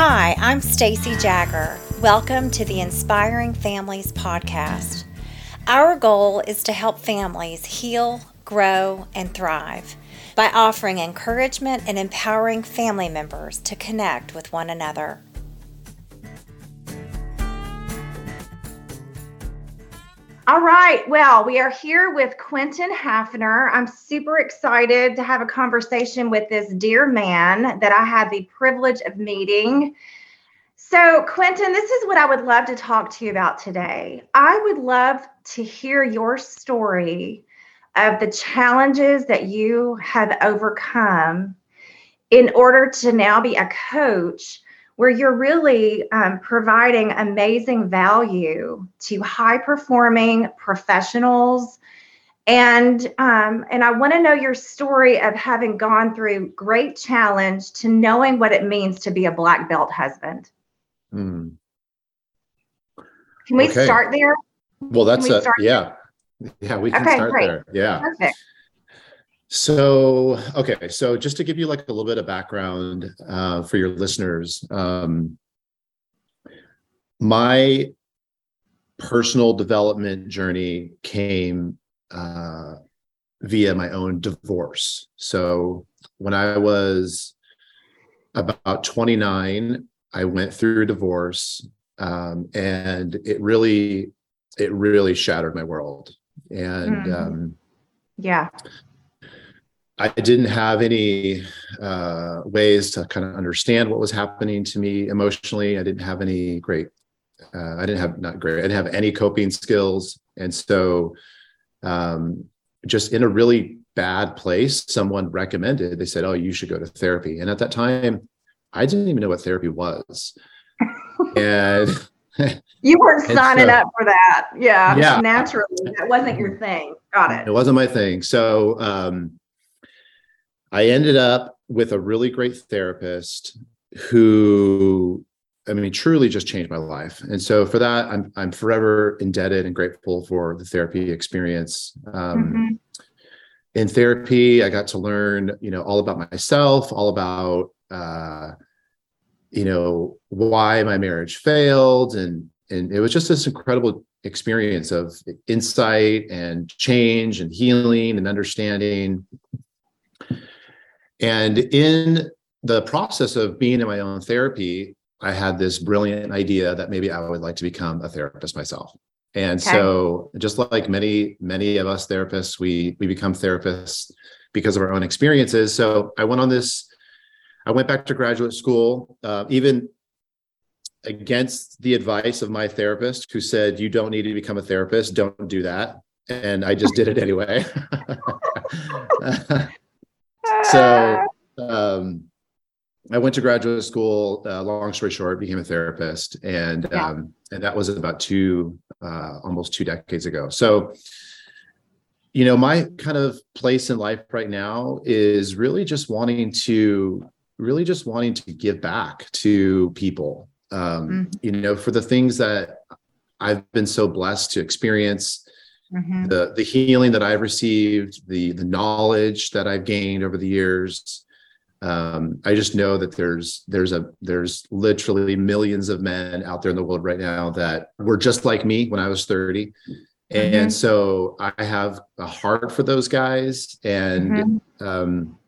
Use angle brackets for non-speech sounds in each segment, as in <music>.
Hi, I'm Stacy Jagger. Welcome to the Inspiring Families podcast. Our goal is to help families heal, grow, and thrive by offering encouragement and empowering family members to connect with one another. All right. Well, we are here with Quentin Hafner. I'm super excited to have a conversation with this dear man that I had the privilege of meeting. So, Quentin, this is what I would love to talk to you about today. I would love to hear your story of the challenges that you have overcome in order to now be a coach where you're really um, providing amazing value to high performing professionals. And um, and i want to know your story of having gone through great challenge to knowing what it means to be a black belt husband. Hmm. can we okay. start there? Well that's a yeah. Yeah we can okay, start great. there. Yeah. Perfect so, okay, so just to give you like a little bit of background uh, for your listeners, um, my personal development journey came uh, via my own divorce. So, when I was about 29, I went through a divorce, um, and it really, it really shattered my world. And mm-hmm. um, yeah I didn't have any uh, ways to kind of understand what was happening to me emotionally. I didn't have any great, uh, I didn't have not great, I didn't have any coping skills. And so, um, just in a really bad place, someone recommended, they said, Oh, you should go to therapy. And at that time, I didn't even know what therapy was. and <laughs> you weren't signing so, up for that. Yeah, yeah. Naturally, that wasn't your thing. Got it. It wasn't my thing. So, um, I ended up with a really great therapist who I mean truly just changed my life. And so for that I'm I'm forever indebted and grateful for the therapy experience. Um, mm-hmm. in therapy I got to learn, you know, all about myself, all about uh, you know, why my marriage failed and and it was just this incredible experience of insight and change and healing and understanding and in the process of being in my own therapy, I had this brilliant idea that maybe I would like to become a therapist myself. And okay. so just like many, many of us therapists, we we become therapists because of our own experiences. So I went on this, I went back to graduate school, uh, even against the advice of my therapist who said, you don't need to become a therapist, don't do that. And I just did it anyway. <laughs> so um, I went to graduate school. Uh, long story short, became a therapist, and yeah. um, and that was about two, uh, almost two decades ago. So, you know, my kind of place in life right now is really just wanting to, really just wanting to give back to people. Um, mm-hmm. You know, for the things that I've been so blessed to experience mm-hmm. the the healing that I've received, the the knowledge that I've gained over the years. Um, I just know that there's there's a there's literally millions of men out there in the world right now that were just like me when I was 30. Mm-hmm. And so I have a heart for those guys and mm-hmm. um,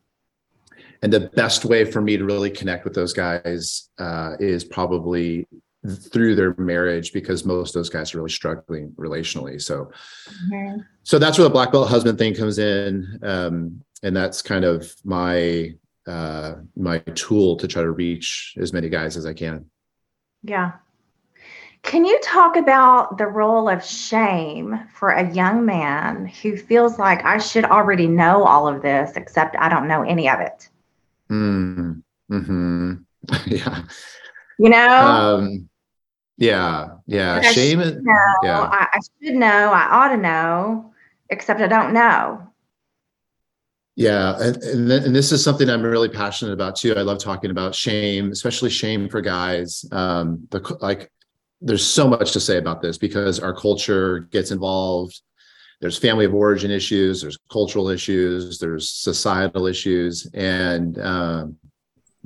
and the best way for me to really connect with those guys uh, is probably through their marriage because most of those guys are really struggling relationally. So, mm-hmm. so that's where the black belt husband thing comes in, um, and that's kind of my uh, my tool to try to reach as many guys as I can. Yeah. Can you talk about the role of shame for a young man who feels like I should already know all of this, except I don't know any of it? Mm, hmm <laughs> yeah. You know? Um, yeah, yeah. Shame it. Yeah. I, I should know. I ought to know, except I don't know. Yeah, and, and, and, this is something I'm really passionate about too. I love talking about shame, especially shame for guys. Um, the like, there's so much to say about this because our culture gets involved. There's family of origin issues. There's cultural issues. There's societal issues, and um,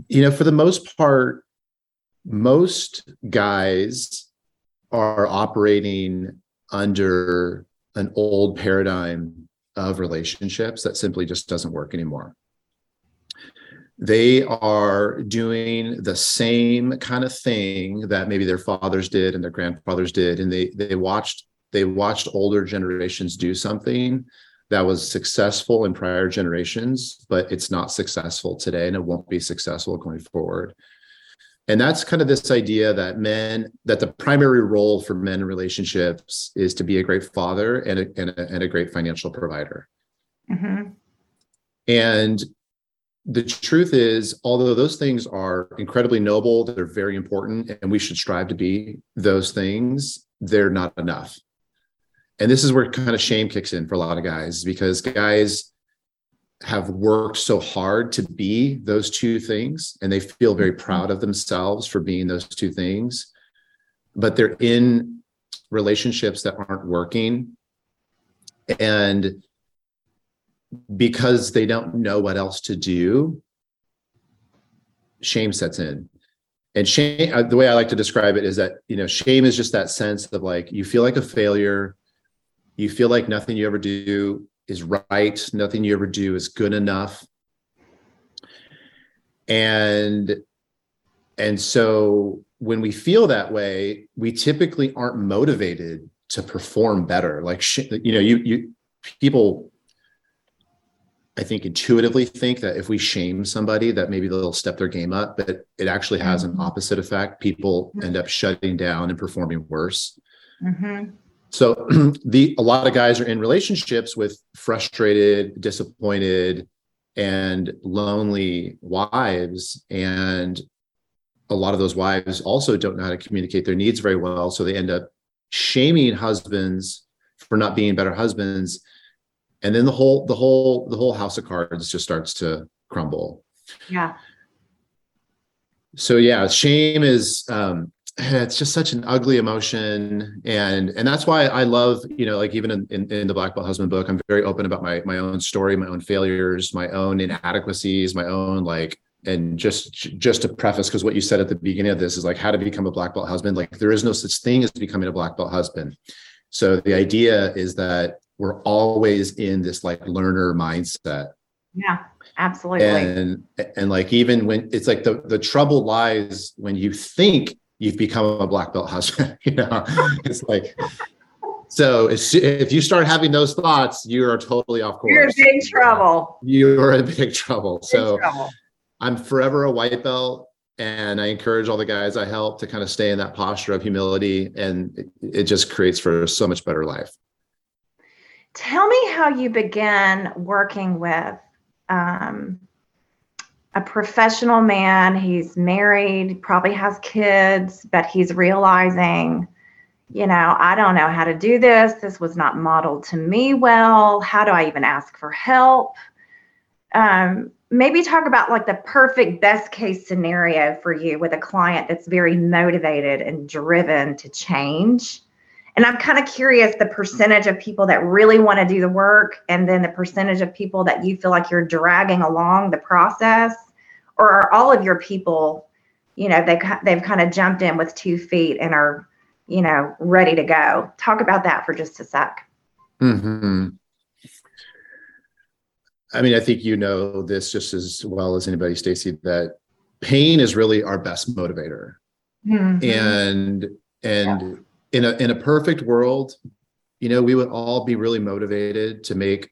you know, for the most part, most guys are operating under an old paradigm of relationships that simply just doesn't work anymore. They are doing the same kind of thing that maybe their fathers did and their grandfathers did, and they they watched they watched older generations do something that was successful in prior generations, but it's not successful today, and it won't be successful going forward and that's kind of this idea that men that the primary role for men in relationships is to be a great father and a, and a, and a great financial provider mm-hmm. and the truth is although those things are incredibly noble they're very important and we should strive to be those things they're not enough and this is where kind of shame kicks in for a lot of guys because guys have worked so hard to be those two things and they feel very mm-hmm. proud of themselves for being those two things but they're in relationships that aren't working and because they don't know what else to do shame sets in and shame uh, the way i like to describe it is that you know shame is just that sense of like you feel like a failure you feel like nothing you ever do is right. Nothing you ever do is good enough. And and so when we feel that way, we typically aren't motivated to perform better. Like you know, you you people I think intuitively think that if we shame somebody, that maybe they'll step their game up, but it actually has mm-hmm. an opposite effect. People end up shutting down and performing worse. Mm-hmm. So <clears throat> the a lot of guys are in relationships with frustrated, disappointed, and lonely wives. And a lot of those wives also don't know how to communicate their needs very well. So they end up shaming husbands for not being better husbands. And then the whole, the whole, the whole house of cards just starts to crumble. Yeah. So yeah, shame is um it's just such an ugly emotion. And and that's why i love you know like even in, in, in, the black belt husband book i'm very open about my my own story my own failures my own inadequacies my own like and just just to preface because what you said at the beginning of this is like how to become a black belt husband like there is no such thing as becoming a black belt husband. So the idea is that we're always in this like learner mindset. Yeah absolutely. And and like even when it's like the the trouble lies when you think you've become a black belt husband. <laughs> you know, it's like so if you start having those thoughts, you are totally off course. You're in big trouble. You're in big trouble. Big so trouble. I'm forever a white belt. And I encourage all the guys I help to kind of stay in that posture of humility. And it, it just creates for so much better life. Tell me how you began working with um, a professional man. He's married, probably has kids, but he's realizing, you know, I don't know how to do this. This was not modeled to me well. How do I even ask for help? Um, maybe talk about like the perfect best case scenario for you with a client that's very motivated and driven to change. And I'm kind of curious the percentage of people that really want to do the work and then the percentage of people that you feel like you're dragging along the process or are all of your people you know they they've kind of jumped in with two feet and are you know ready to go talk about that for just a sec hmm i mean i think you know this just as well as anybody stacy that pain is really our best motivator mm-hmm. and and yeah. in a in a perfect world you know we would all be really motivated to make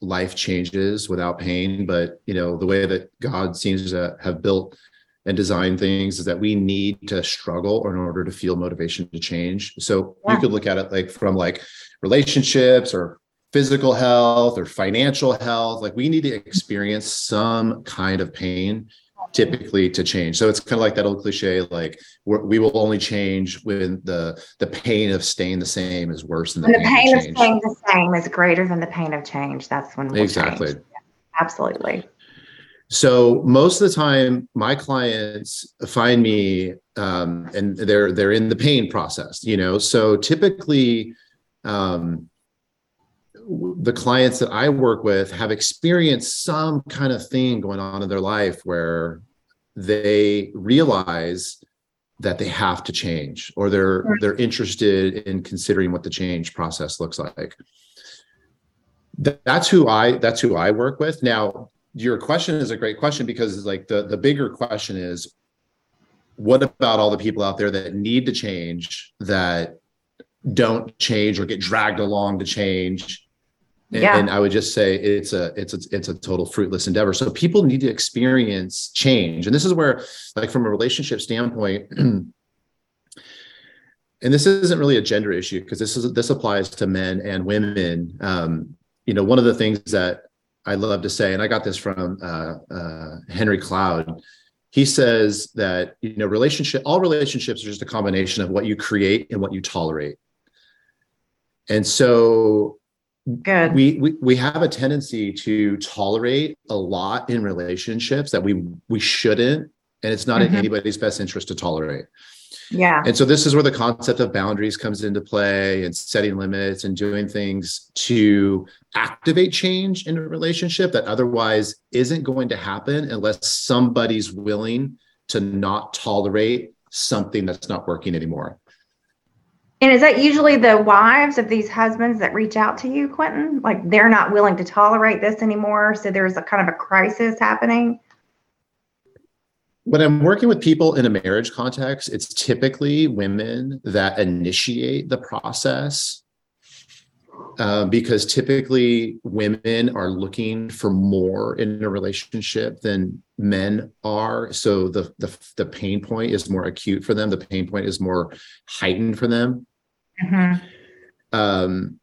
life changes without pain but you know the way that god seems to have built and designed things is that we need to struggle in order to feel motivation to change so yeah. you could look at it like from like relationships or physical health or financial health like we need to experience some kind of pain typically to change. So it's kind of like that old cliche, like we will only change when the the pain of staying the same is worse than the, the pain, of, of staying the same is greater than the pain of change. That's when we'll exactly, change. absolutely. So most of the time, my clients find me, um, and they're they're in the pain process. You know, so typically. Um, the clients that I work with have experienced some kind of thing going on in their life where they realize that they have to change or they're right. they're interested in considering what the change process looks like. That's who i that's who i work with. Now your question is a great question because like the the bigger question is what about all the people out there that need to change that don't change or get dragged along to change and, yeah. and i would just say it's a it's a it's a total fruitless endeavor. So people need to experience change. And this is where like from a relationship standpoint <clears throat> and this isn't really a gender issue because this is this applies to men and women. Um, you know one of the things that i love to say and i got this from uh, uh, henry cloud he says that you know relationship all relationships are just a combination of what you create and what you tolerate. And so Good. We, we we have a tendency to tolerate a lot in relationships that we we shouldn't, and it's not mm-hmm. in anybody's best interest to tolerate. Yeah. And so this is where the concept of boundaries comes into play and setting limits and doing things to activate change in a relationship that otherwise isn't going to happen unless somebody's willing to not tolerate something that's not working anymore. And is that usually the wives of these husbands that reach out to you, Quentin? Like they're not willing to tolerate this anymore. So there's a kind of a crisis happening. When I'm working with people in a marriage context, it's typically women that initiate the process uh, because typically women are looking for more in a relationship than men are. So the, the the pain point is more acute for them. The pain point is more heightened for them. Mm-hmm. Um,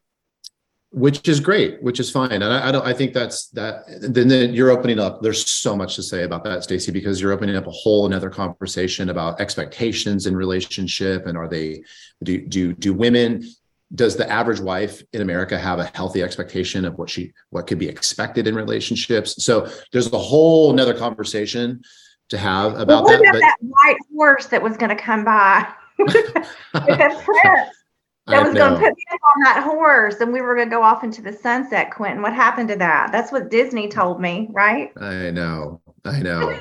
which is great, which is fine, and I, I, don't. I think that's that. Then, then you're opening up. There's so much to say about that, Stacy, because you're opening up a whole another conversation about expectations in relationship, and are they do do do women does the average wife in America have a healthy expectation of what she what could be expected in relationships? So there's a whole another conversation to have about well, that. About that white horse that was going to come by <laughs> with a prince <laughs> that was going to put me on that horse, and we were going to go off into the sunset. Quentin, what happened to that? That's what Disney told me, right? I know, I know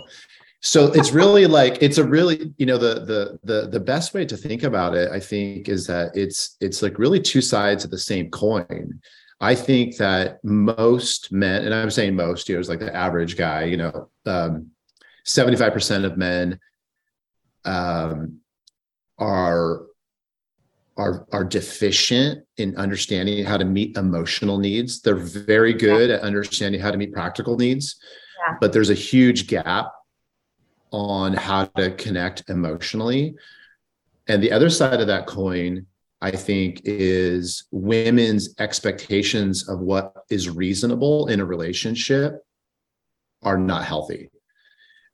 so it's really like it's a really you know the the the the best way to think about it i think is that it's it's like really two sides of the same coin i think that most men and i'm saying most you here is like the average guy you know um 75% of men um are are are deficient in understanding how to meet emotional needs they're very good yeah. at understanding how to meet practical needs yeah. but there's a huge gap on how to connect emotionally. And the other side of that coin, I think, is women's expectations of what is reasonable in a relationship are not healthy.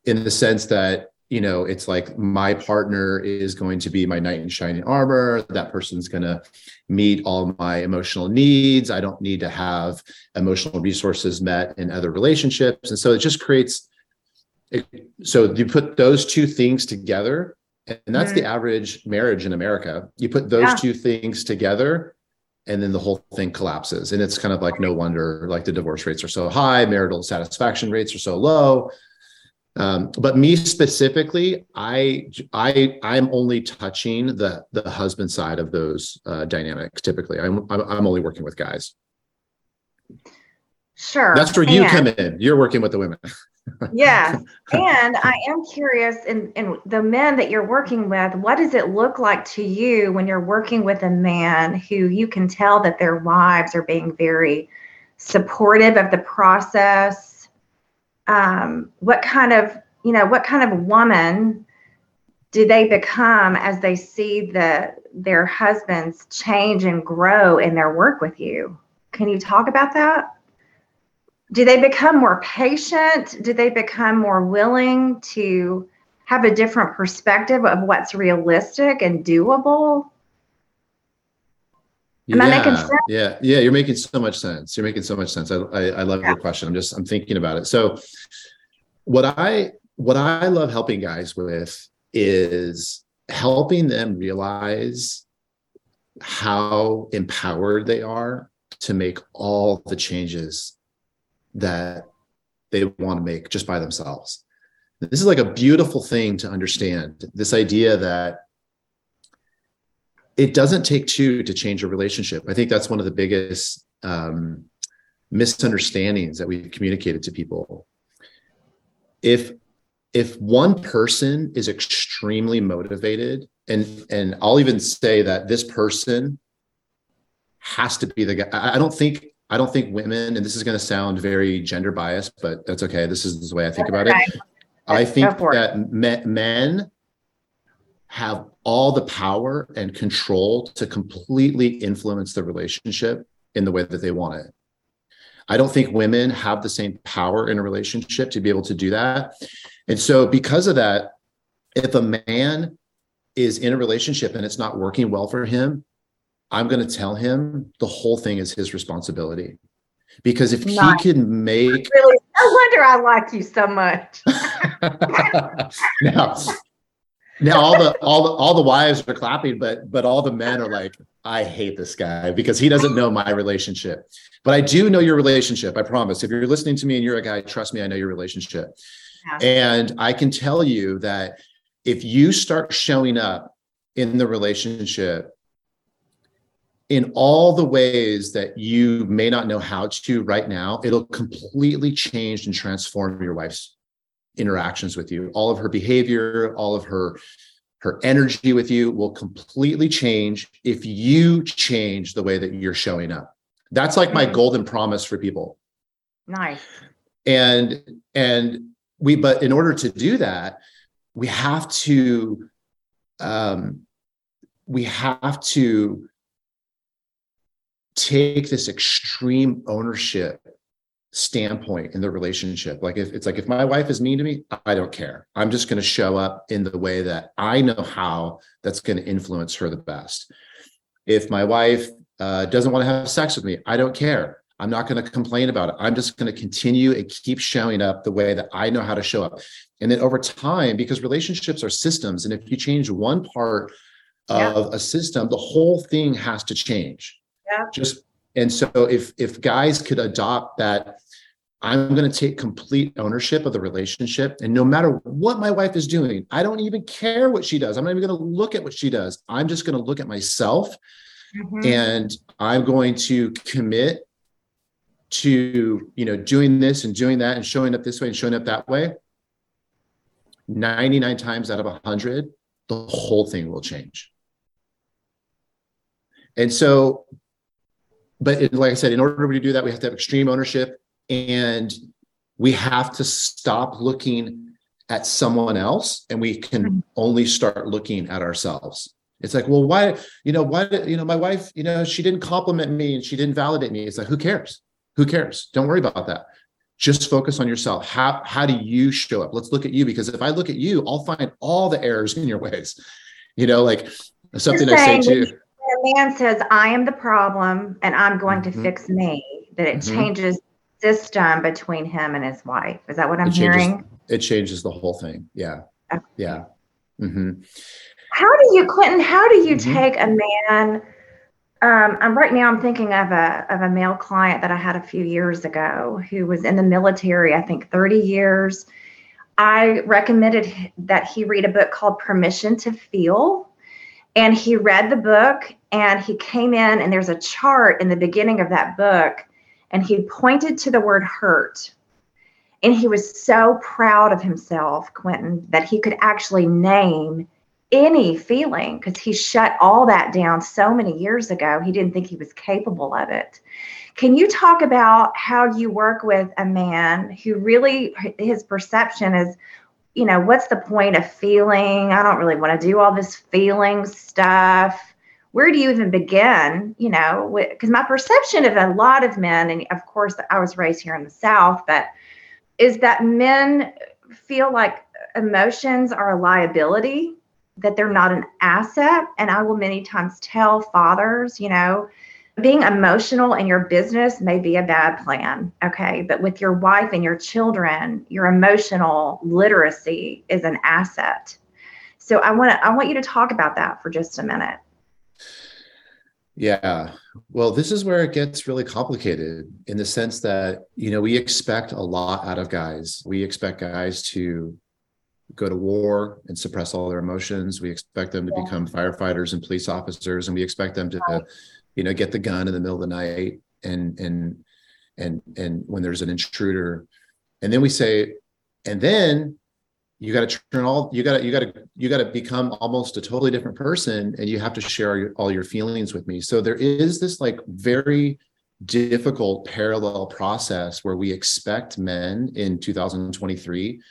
In the sense that you know it's like my partner is going to be my knight in shining armor. That person's going to meet all my emotional needs. I don't need to have emotional resources met in other relationships. And so it just creates so you put those two things together and that's mm-hmm. the average marriage in america. You put those yeah. two things together and then the whole thing collapses and it's kind of like no wonder like the divorce rates are so high marital satisfaction rates are so low. Um, but me specifically i i i'm only touching the the husband side of those uh, dynamics typically. I'm i'm only working with guys. Sure that's where you come in. You're working with the women <laughs> yeah. <laughs> And I am curious in, in the men that you're working with, what does it look like to you when you're working with a man who you can tell that their wives are being very supportive of the process? Um, what kind of, you know, what kind of woman do they become as they see the their husbands change and grow in their work with you? Can you talk about that? Do they become more patient? Do they become more willing to have a different perspective of what's realistic and doable? Am yeah, I making sense? Yeah, yeah, you're making so much sense. You're making so much sense. I, I, I love yeah. your question. I'm just I'm thinking about it. So, what I what I love helping guys with is helping them realize how empowered they are to make all the changes that they want to make just by themselves. this is like a beautiful thing to understand this idea that it doesn't take two to change a relationship. I think that's one of the biggest um, misunderstandings that we've communicated to people. If if one person is extremely motivated, and and I'll even say that this person has to be the guy. I don't think I don't think women, and this is going to sound very gender biased, but that's okay. This is the way I think about it. I think that men have all the power and control to completely influence the relationship in the way that they want it. I don't think women have the same power in a relationship to be able to do that. And so, because of that, if a man is in a relationship and it's not working well for him, I'm going to tell him the whole thing is his responsibility. Because if nice. he can make. Really, no wonder I like you so much. <laughs> <laughs> now, now all the all the all the wives are clapping, but but all the men are like, I hate this guy because he doesn't know my relationship. But I do know your relationship. I promise. If you're listening to me and you're a guy, trust me, I know your relationship. Yeah. And I can tell you that if you start showing up in the relationship in all the ways that you may not know how to right now, it'll completely change and transform your wife's interactions with you. All of her behavior all of her her energy with you will completely change if you change the way that you're showing up. That's like my mm-hmm. golden promise for people. Nice. And and we but in order to do that we have to um we have to take this extreme ownership standpoint in the relationship. Like if it's like if my wife is mean to me, I don't care. I'm just going to show up in the way that I know how that's going to influence her the best. If my wife uh, doesn't want to have sex with me, I don't care. I'm not going to complain about it. I'm just going to continue and keep showing up the way that I know how to show up. And then over time, because relationships are systems, and if you change one part of a system, the whole thing has to change. Yeah. Just and so if if guys could adopt that i'm going to take complete ownership of the relationship and no matter what my wife is doing i don't even care what she does i'm not even going to look at what she does i'm just going to look at myself mm-hmm. and i'm going to commit to you know doing this and doing that and showing up this way and showing up that way 99 times out of 100 the whole thing will change and so but it, like I said, in order to do that, we have to have extreme ownership and we have to stop looking at someone else and we can mm-hmm. only start looking at ourselves. It's like, well, why, you know, why, you know, my wife, you know, she didn't compliment me and she didn't validate me. It's like, who cares? Who cares? Don't worry about that. Just focus on yourself. How, how do you show up? Let's look at you because if I look at you, I'll find all the errors in your ways. You know, like something I say to you a man says, I am the problem and I'm going to mm-hmm. fix me, that it mm-hmm. changes system between him and his wife. Is that what I'm it changes, hearing? It changes the whole thing. Yeah. Okay. Yeah. Mm-hmm. How do you, Quentin, how do you mm-hmm. take a man? Um, I'm right now I'm thinking of a of a male client that I had a few years ago who was in the military, I think 30 years. I recommended that he read a book called Permission to Feel. And he read the book and he came in and there's a chart in the beginning of that book and he pointed to the word hurt. And he was so proud of himself quentin that he could actually name any feeling because he shut all that down so many years ago he didn't think he was capable of it. Can you talk about how you work with a man who really his perception is you know what's the point of feeling? I don't really want to do all this feeling stuff. Where do you even begin you know because my perception of a lot of men and of course i was raised here in the south but is that men feel like emotions are a liability that they're not an asset? And i will many times tell fathers you know being emotional in your business may be a bad plan okay but with your wife and your children your emotional literacy is an asset so i want to i want you to talk about that for just a minute yeah. Well, this is where it gets really complicated in the sense that, you know, we expect a lot out of guys. We expect guys to go to war and suppress all their emotions. We expect them to yeah. become firefighters and police officers, and we expect them to, right. You know, get the gun in the middle of the night and and and and when there's an intruder, and then we say, and then you got to turn all you got to you got to you got to become almost a totally different person and you have to share all your feelings with me. So there is this like very difficult parallel process where we expect men in 2023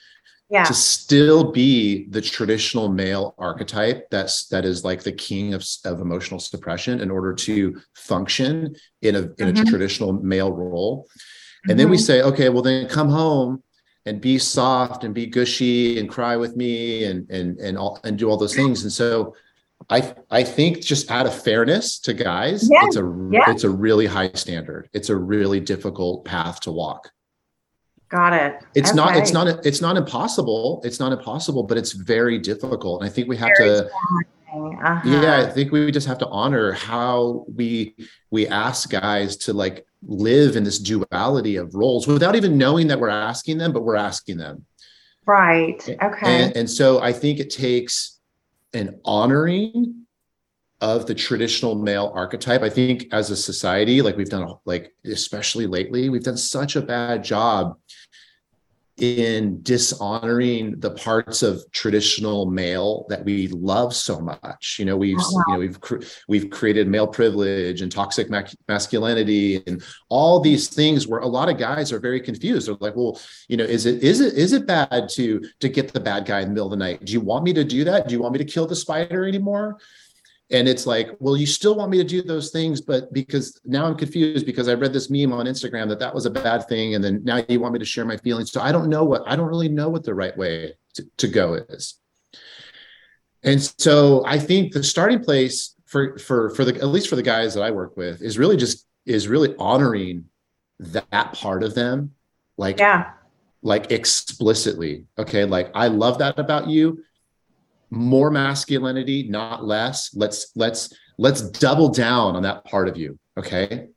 yeah. to still be the traditional male archetype that's that is like the king of, of emotional suppression in order to function in a in mm-hmm. a traditional male role and mm-hmm. then we mm-hmm. say okay well then come home and be soft and be gushy and cry with me and and and all and do all those things and so i i think just out of fairness to guys yeah. it's a yeah. it's a really high standard it's a really difficult path to walk got it it's okay. not it's not it's not impossible it's not impossible but it's very difficult and i think we have very to uh-huh. yeah i think we just have to honor how we we ask guys to like live in this duality of roles without even knowing that we're asking them, but we're asking them. Right. Okay. And, and so I think it takes an honoring of the traditional male archetype. I think as a society, like we've done, like especially lately, we've done such a bad job in dishonoring the parts of traditional male that we love so much. You know, we've oh, wow. you know we've cr- we've created male privilege and toxic ma- masculinity and all these things where a lot of guys are very confused. They're like, well, you know, is it is it is it bad to to get the bad guy in the middle of the night? Do you want me to do that? Do you want me to kill the spider anymore? And it's like well you still want me to do those things but because now i'm confused because i read this meme on instagram that that was a bad thing and then now you want me to share my feelings. So i don't know what i don't really know what the right way to, to go is. And so i think the starting place for for for the at least for the guys that i work with is really just is really honoring that part of them like yeah. like explicitly okay? Like i love that about you more masculinity not less. Let's let's let's double down on that part of you okay?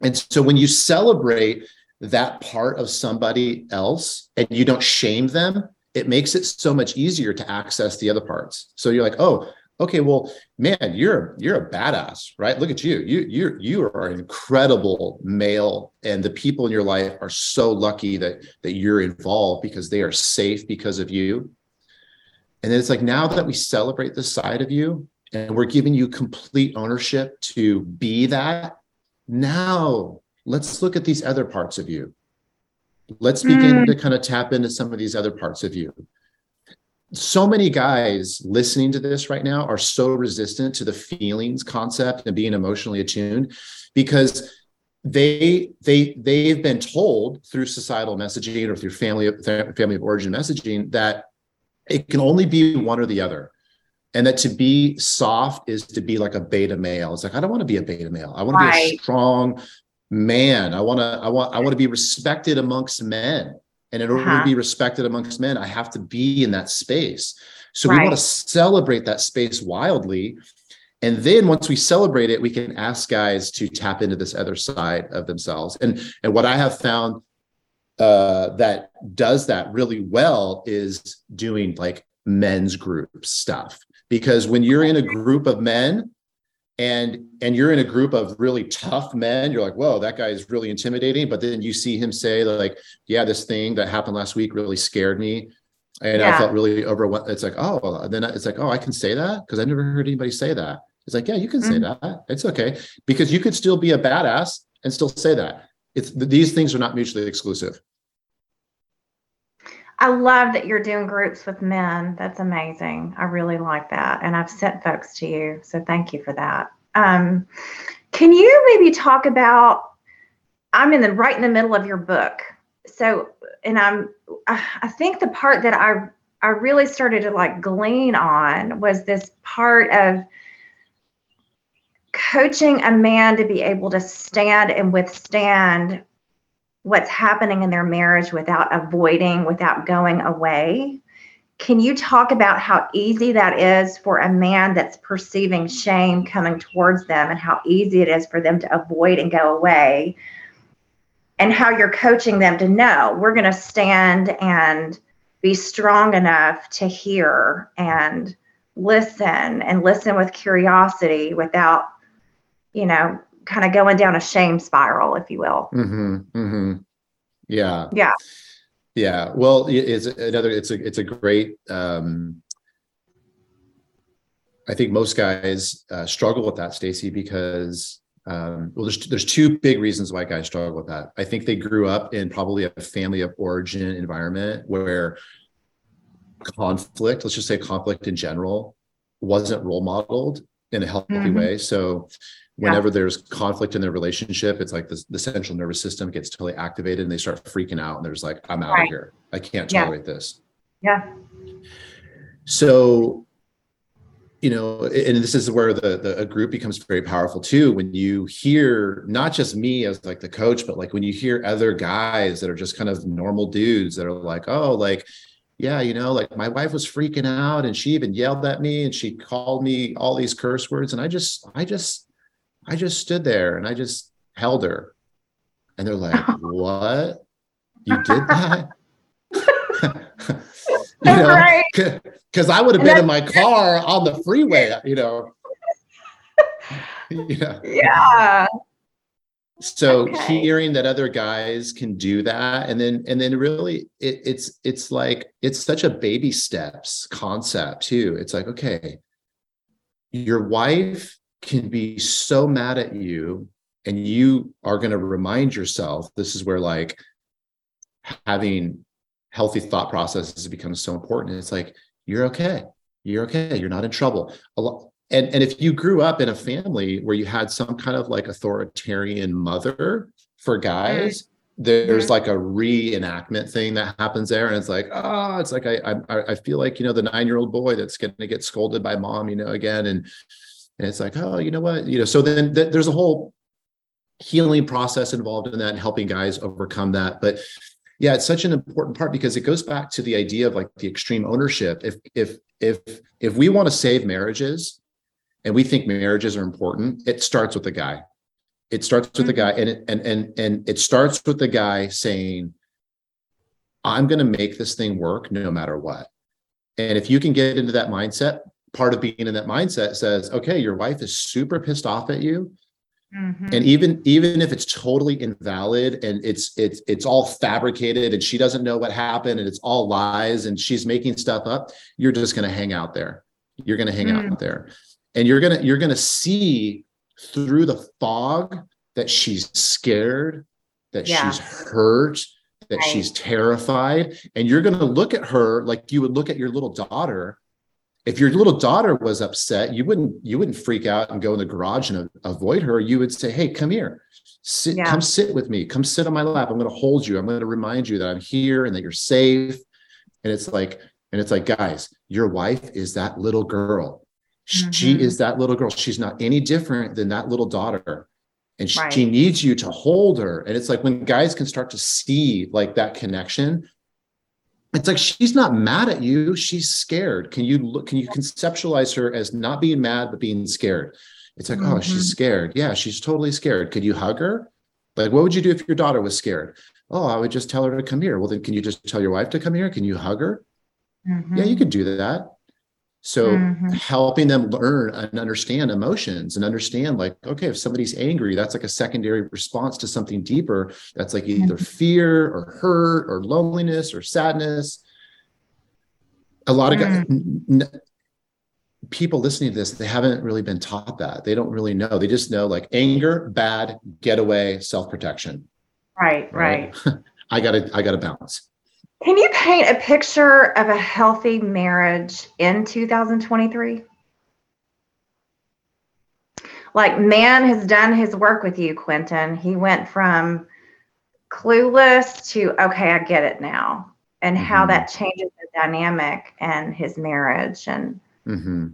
And so when you celebrate that part of somebody else and you don't shame them it makes it so much easier to access the other parts. So you're like oh okay well man you're you're a badass right? Look at you. You you you are an incredible male and the people in your life are so lucky that that you're involved because they are safe because of you and then it's like now that we celebrate this side of you and we're giving you complete ownership to be that, now let's look at these other parts of you. Let's begin mm. to kind of tap into some of these other parts of you. So many guys listening to this right now are so resistant to the feelings concept and being emotionally attuned because they they they've been told through societal messaging or through family family of origin messaging that it can only be one or the other. And that to be soft is to be like a beta male. It's like i don't want to be a beta male. I want right. to be a strong man. I want to i want i want to be respected amongst men. And in order uh-huh. to be respected amongst men i have to be in that space. So right. we want to celebrate that space wildly. And then once we celebrate it we can ask guys to tap into this other side of themselves. And and what i have found uh, that does that really well is doing like men's group stuff. Because when you're in a group of men and and you're in a group of really tough men you're like whoa that guy is really intimidating. But then you see him say like yeah this thing that happened last week really scared me. And yeah. i felt really overwhelmed it's like oh then it's like oh i can say that? Because i never heard anybody say that. It's like yeah you can say mm-hmm. that. It's okay. Because you could still be a badass and still say that it's these things are not mutually exclusive. I love that you're doing groups with men. That's amazing. I really like that. And I've sent folks to you. So thank you for that. Um, can you maybe talk about I'm in the right in the middle of your book. So and I'm I think the part that I I really started to like glean on was this part of coaching a man to be able to stand and withstand what's happening in their marriage without avoiding, without going away. Can you talk about how easy that is for a man that's perceiving shame coming towards them and how easy it is for them to avoid and go away? And how you're coaching them to know we're going to stand and be strong enough to hear and listen and listen with curiosity without, you know, kind of going down a shame spiral, if you will. Mm-hmm, mm-hmm. Yeah. Yeah. Yeah. Well, it's another, it's a, it's a great, um, I think most guys uh, struggle with that, Stacy, because um, well, there's there's two big reasons why guys struggle with that. I think they grew up in probably a family of origin environment where conflict, let's just say conflict in general, wasn't role modeled in a healthy mm-hmm. way. So whenever yeah. there's conflict in their relationship, it's like the, the central nervous system gets totally activated and they start freaking out and there's like, I'm out right. of here. I can't tolerate yeah. this. Yeah. So you know and this is where the, the a group becomes very powerful too when you hear not just me as like the coach but like when you hear other guys that are just kind of normal dudes that are like oh like yeah you know like my wife was freaking out and she even yelled at me and she called me all these curse words and i just i just i just stood there and i just held her and they're like <laughs> what you did that <laughs> <laughs> you know, right. Because I would have been in my car on the freeway, you know. yeah. Yeah. So okay. hearing that other guys can do that, and then and then really it, it's it's like it's such a baby steps concept too. It's like okay, your wife can be so mad at you, and you are going to remind yourself. This is where like having healthy thought processes becomes so important. It's like, you're okay. You're okay. You're not in trouble. A lot, and, and if you grew up in a family where you had some kind of like authoritarian mother for guys, there's mm-hmm. like a reenactment thing that happens there. And it's like, oh, it's like I I, I feel like, you know, the nine-year-old boy that's gonna get scolded by mom, you know, again. And and it's like, oh, you know what? You know, so then th- there's a whole healing process involved in that and helping guys overcome that. But yeah it's such an important part because it goes back to the idea of like the extreme ownership if if if if we want to save marriages and we think marriages are important it starts with the guy it starts with the mm-hmm. guy and it, and and and it starts with the guy saying i'm going to make this thing work no matter what and if you can get into that mindset part of being in that mindset says okay your wife is super pissed off at you Mm-hmm. And even even if it's totally invalid and it's it's it's all fabricated and she doesn't know what happened and it's all lies and she's making stuff up, you're just going to hang out there. You're going to hang mm. out there. And you're going to you're going to see through the fog that she's scared, that yeah. she's hurt, that right. she's terrified, and you're going to look at her like you would look at your little daughter if your little daughter was upset you wouldn't you wouldn't freak out and go in the garage and avoid her. You would say hey come here. Sit yeah. come sit with me. Come sit on my lap. I'm going to hold you. I'm going to remind you that i'm here and that you're safe. And it's like and it's like guys your wife is that little girl. Mm-hmm. she is that little girl. She's not any different than that little daughter. And she, right. she needs you to hold her. And it's like when guys can start to see like that connection it's like she's not mad at you. She's scared. Can you look can you conceptualize her as not being mad but being scared? It's like mm-hmm. oh she's mm-hmm. scared. Yeah she's totally scared. Could you hug her? Like what would you do if your daughter was scared? Oh i would just tell her to come here. Well then can you just tell your wife to come here? Can you hug her? Mm-hmm. yeah you could do that so mm-hmm. helping them learn and understand emotions and understand like, okay, if somebody's angry, that's like a secondary response to something deeper. That's like either mm-hmm. fear or hurt or loneliness or sadness. A lot of guys, mm-hmm. n- people listening to this, they haven't really been taught that. They don't really know. They just know like anger, bad, getaway, self-protection. Right, right. right. <laughs> I gotta, I gotta balance. Can you paint a picture of a healthy marriage in 2023? Like, man has done his work with you, Quentin. He went from clueless to, okay, I get it now, and mm-hmm. how that changes the dynamic and his marriage. And, mm-hmm.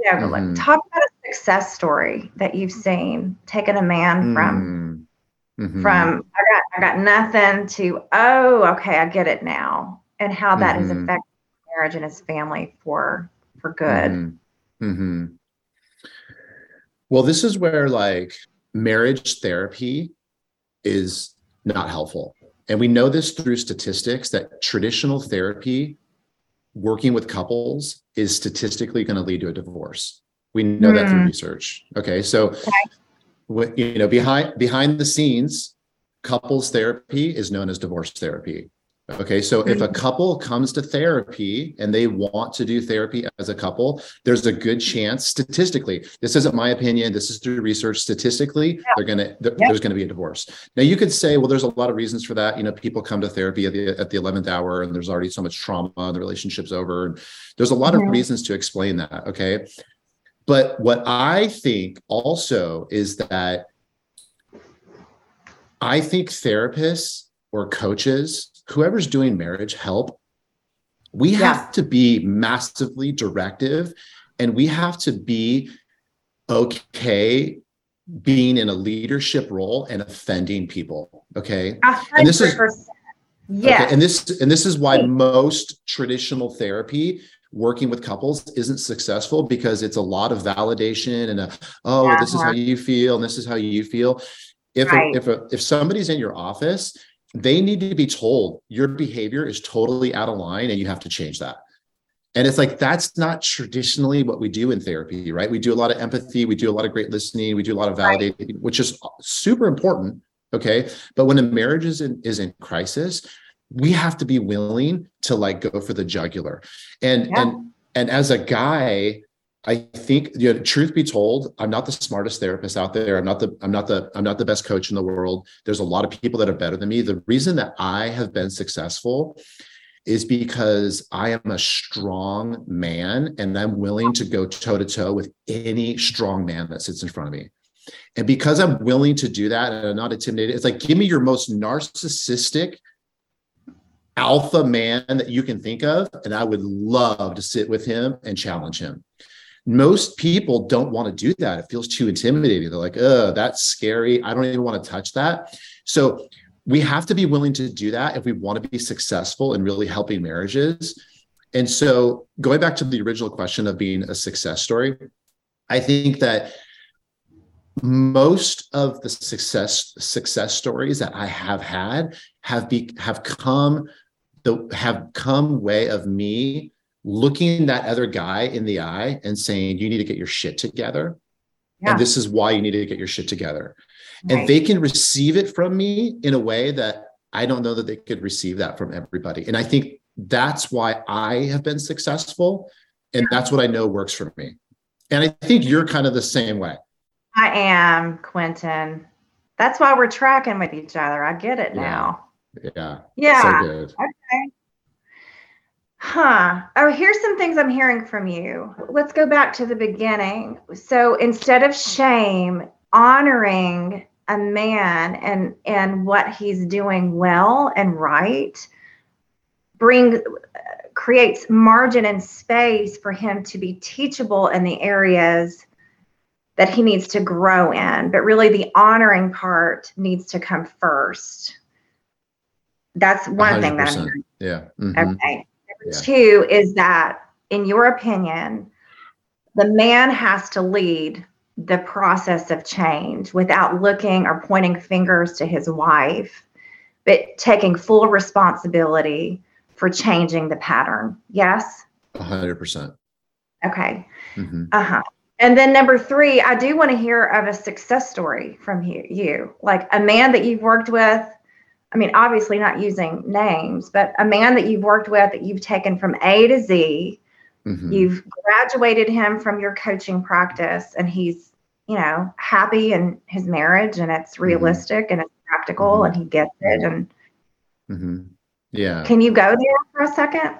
you know, mm-hmm. like, talk about a success story that you've seen, taking a man from mm. Mm-hmm. From I got I got nothing to oh okay I get it now and how that mm-hmm. has affected marriage and his family for for good. Mm-hmm. mm-hmm. Well, this is where like marriage therapy is not helpful. And we know this through statistics that traditional therapy working with couples is statistically going to lead to a divorce. We know mm. that through hmm. research. Okay, so okay. What, you know behind behind the scenes, couples therapy is known as divorce therapy. Okay, so if a couple comes to therapy and they want to do therapy as a couple, there's a good chance statistically. This isn't my opinion. This is through research. Statistically, yeah. they're gonna th- yeah. there's gonna be a divorce. Now you could say, well, there's a lot of reasons for that. You know, people come to therapy at the at the eleventh hour, and there's already so much trauma, and the relationship's over. And there's a lot mm-hmm. of reasons to explain that. Okay, but what I think also is that I think therapists or coaches whoever's doing marriage help, we have to be massively directive and we have to be okay being in a leadership role and offending people. Okay. 100%. And this is yeah. Okay, and this and this is why most traditional therapy working with couples isn't successful because it's a lot of validation and a oh uh-huh. this is how you feel and this is how you feel if right. a, if a, if somebody's in your office they need to be told your behavior is totally out of line and you have to change that. And it's like, that's not traditionally what we do in therapy, right? We do a lot of empathy, we do a lot of great listening, we do a lot of validating, right. which is super important. Okay. But when a marriage is in, is in crisis, we have to be willing to like go for the jugular. And, yeah. and, and as a guy, I think, you know, truth be told, I'm not the smartest therapist out there. I'm not the, I'm not the, I'm not the best coach in the world. There's a lot of people that are better than me. The reason that I have been successful is because I am a strong man and I'm willing to go toe to toe with any strong man that sits in front of me. And because I'm willing to do that and I'm not intimidated, it's like, give me your most narcissistic alpha man that you can think of. And I would love to sit with him and challenge him most people don't want to do that. It feels too intimidating. They're like, oh, that's scary. I don't even want to touch that. So we have to be willing to do that if we want to be successful in really helping marriages. And so going back to the original question of being a success story, I think that most of the success success stories that I have had have be have come the have come way of me looking that other guy in the eye and saying, you need to get your shit together. Yeah. And this is why you need to get your shit together. Right. And they can receive it from me in a way that I don't know that they could receive that from everybody. And I think that's why I have been successful. And that's what I know works for me. And I think you're kind of the same way. I am, Quentin. That's why we're tracking with each other. I get it now. Yeah. Yeah. So good. Okay. Huh. Oh, here's some things I'm hearing from you. Let's go back to the beginning. So instead of shame, honoring a man and and what he's doing well and right bring creates margin and space for him to be teachable in the areas that he needs to grow in but really the honoring part needs to come first that's one 100%. thing that I'm hearing. yeah mm-hmm. okay yeah. two is that, in your opinion, the man has to lead the process of change without looking or pointing fingers to his wife, but taking full responsibility for changing the pattern. Yes? 100%. Okay. Mm-hmm. Uh huh. And then number three, I do want to hear of a success story from you, you, like a man that you've worked with I mean, obviously not using names, but a man that you've worked with that you've taken from A to Z. Mm-hmm. You've graduated him from your coaching practice, and he's, you know, happy in his marriage, and it's mm-hmm. realistic mm-hmm. and it's practical, mm-hmm. and he gets it. And mm-hmm. yeah, can you go there for a second?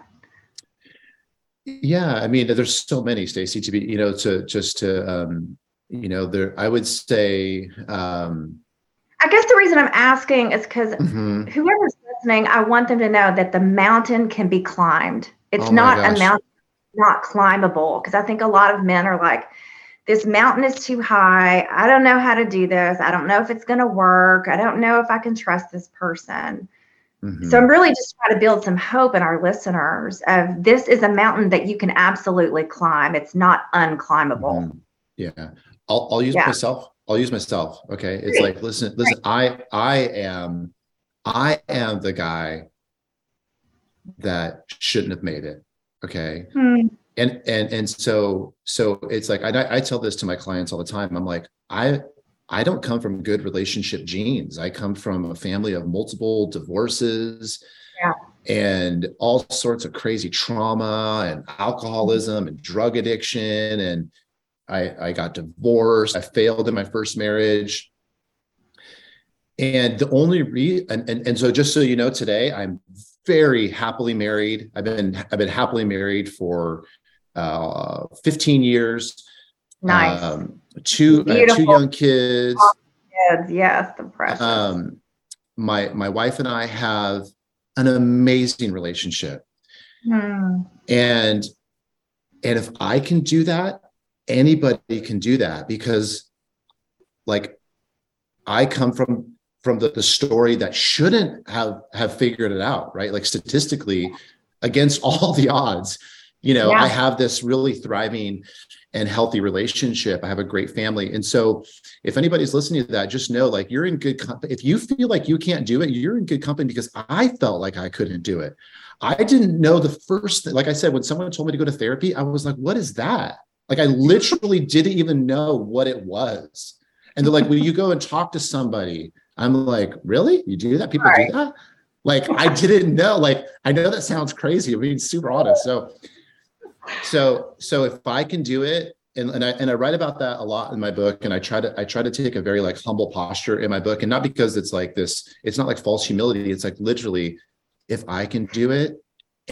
Yeah, I mean, there's so many, Stacy. To be, you know, to just to, um, you know, there. I would say. um I guess the reason I'm asking is because mm-hmm. whoever's listening, I want them to know that the mountain can be climbed. It's oh not a mountain not climbable because I think a lot of men are like, this mountain is too high. I don't know how to do this. I don't know if it's going to work. I don't know if I can trust this person. Mm-hmm. So I'm really just trying to build some hope in our listeners of this is a mountain that you can absolutely climb. It's not unclimbable. Mm-hmm. Yeah. I'll, I'll use yeah. myself I'll use myself. Okay. It's like, listen, listen, I I am I am the guy that shouldn't have made it. Okay. Hmm. And and and so so it's like I I tell this to my clients all the time. I'm like, I I don't come from good relationship genes. I come from a family of multiple divorces. Yeah. And all sorts of crazy trauma and alcoholism and drug addiction. And I, I got divorced. I failed in my first marriage. And the only re and, and, and so just so you know, today I'm very happily married. I've been I've been happily married for uh, 15 years. Nice. Um, two uh, two young kids. Kids, yes, the precious. Um, my my wife and I have an amazing relationship, hmm. and and if I can do that, anybody can do that because, like, I come from from the, the story that shouldn't have have figured it out right? Like statistically against <laughs> all the odds you know yeah. i have this really thriving and healthy relationship. I have a great family. And so if anybody's listening to that just know like you're in good company if you feel like you can't do it you're in good company because i felt like i couldn't do it. I didn't know the first thing like i said when someone told me to go to therapy i was like what is that like i literally didn't even know what it was and they're like, "Will you go and talk to somebody?" I'm like, "Really? You do that? People right. do that?" Like, I didn't know. Like, I know that sounds crazy. I mean, super honest. So, so, so if I can do it, and, and I and I write about that a lot in my book, and I try to I try to take a very like humble posture in my book, and not because it's like this. It's not like false humility. It's like literally, if I can do it,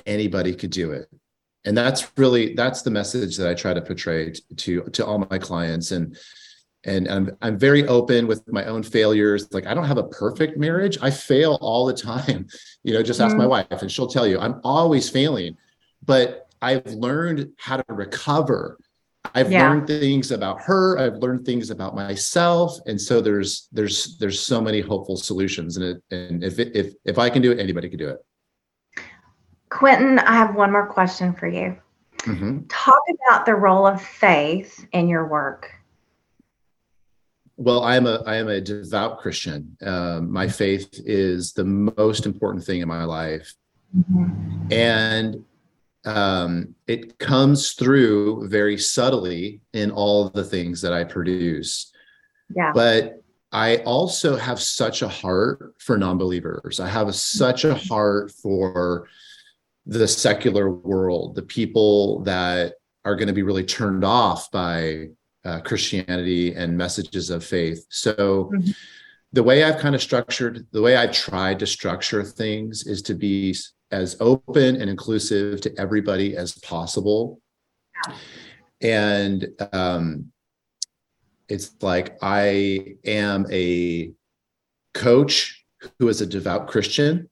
anybody could do it and that's really that's the message that i try to portray to to all my clients. And and I'm, I'm very open with my own failures. Like i don't have a perfect marriage. I fail all the time. <laughs> You know just ask mm-hmm. my wife and she'll tell you i'm always failing. But i've learned how to recover. I've yeah. learned things about her. I've learned things about myself. And so there's there's there's so many hopeful solutions. And it and if it, if if i can do it anybody can do it quentin i have one more question for you mm-hmm. talk about the role of faith in your work well, I am a I am a devout Christian. Um, my faith is the most important thing in my life, mm-hmm. and um, it comes through very subtly in all the things that I produce. Yeah. But I also have such a heart for non-believers. I have a, such a heart for the secular world, the people that are going to be really turned off by uh, Christianity and messages of faith. So, mm-hmm. the way I've kind of structured, the way I've tried to structure things is to be as open and inclusive to everybody as possible. Yeah. And um, it's like I am a coach who is a devout Christian.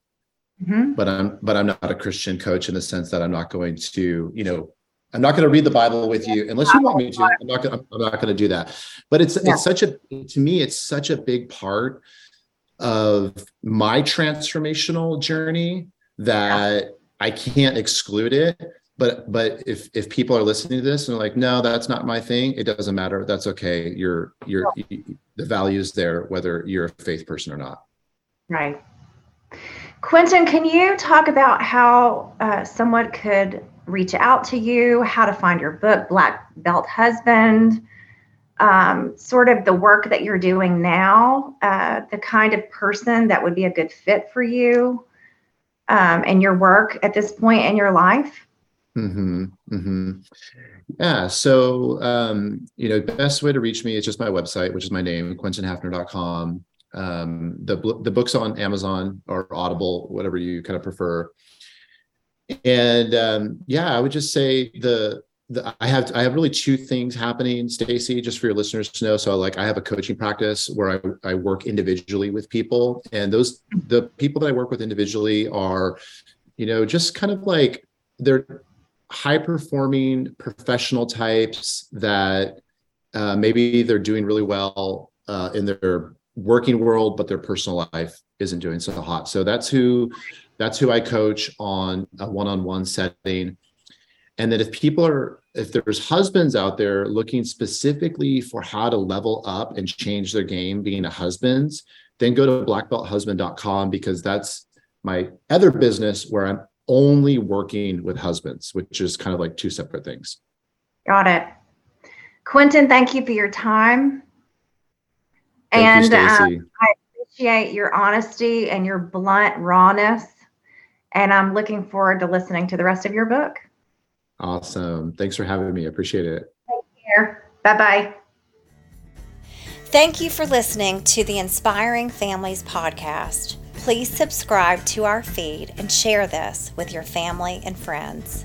Mm-hmm. But I'm but I'm not a Christian coach in the sense that I'm not going to, you know, I'm not going to read the Bible with you unless you want me to. I'm not going. I'm not going to do that. But it's yeah. it's such a to me it's such a big part of my transformational journey that yeah. I can't exclude it. But but if if people are listening to this and they're like, no, that's not my thing. It doesn't matter. That's okay. You're you're yeah. the values there, whether you're a faith person or not. Right. Quentin, can you talk about how uh, someone could reach out to you, how to find your book, Black Belt Husband, um, sort of the work that you're doing now, uh, the kind of person that would be a good fit for you um, and your work at this point in your life? Mm-hmm, mm-hmm. Yeah. So, um, you know, best way to reach me is just my website, which is my name, quentinhafner.com. Um, the, the book's on Amazon or Audible, whatever you kind of prefer and um, yeah, I would just say the the, I have I have really two things happening, Stacy, just for your listeners to know. So like I have a coaching practice where I, I work individually with people. And those the people that I work with individually are, you know, just kind of like they're high performing professional types that uh, maybe they're doing really well uh, in their working world, but their personal life isn't doing so hot. So that's who that's who I coach on a one-on-one setting. And that if people are, if there's husbands out there looking specifically for how to level up and change their game being a husband, then go to blackbelthusband.com because that's my other business where I'm only working with husbands, which is kind of like two separate things. Got it. Quentin, thank you for your time. Thank and you, um, I appreciate your honesty and your blunt rawness. And I'm looking forward to listening to the rest of your book. Awesome. Thanks for having me. I appreciate it. Take care. Bye bye. Thank you for listening to the Inspiring Families podcast. Please subscribe to our feed and share this with your family and friends.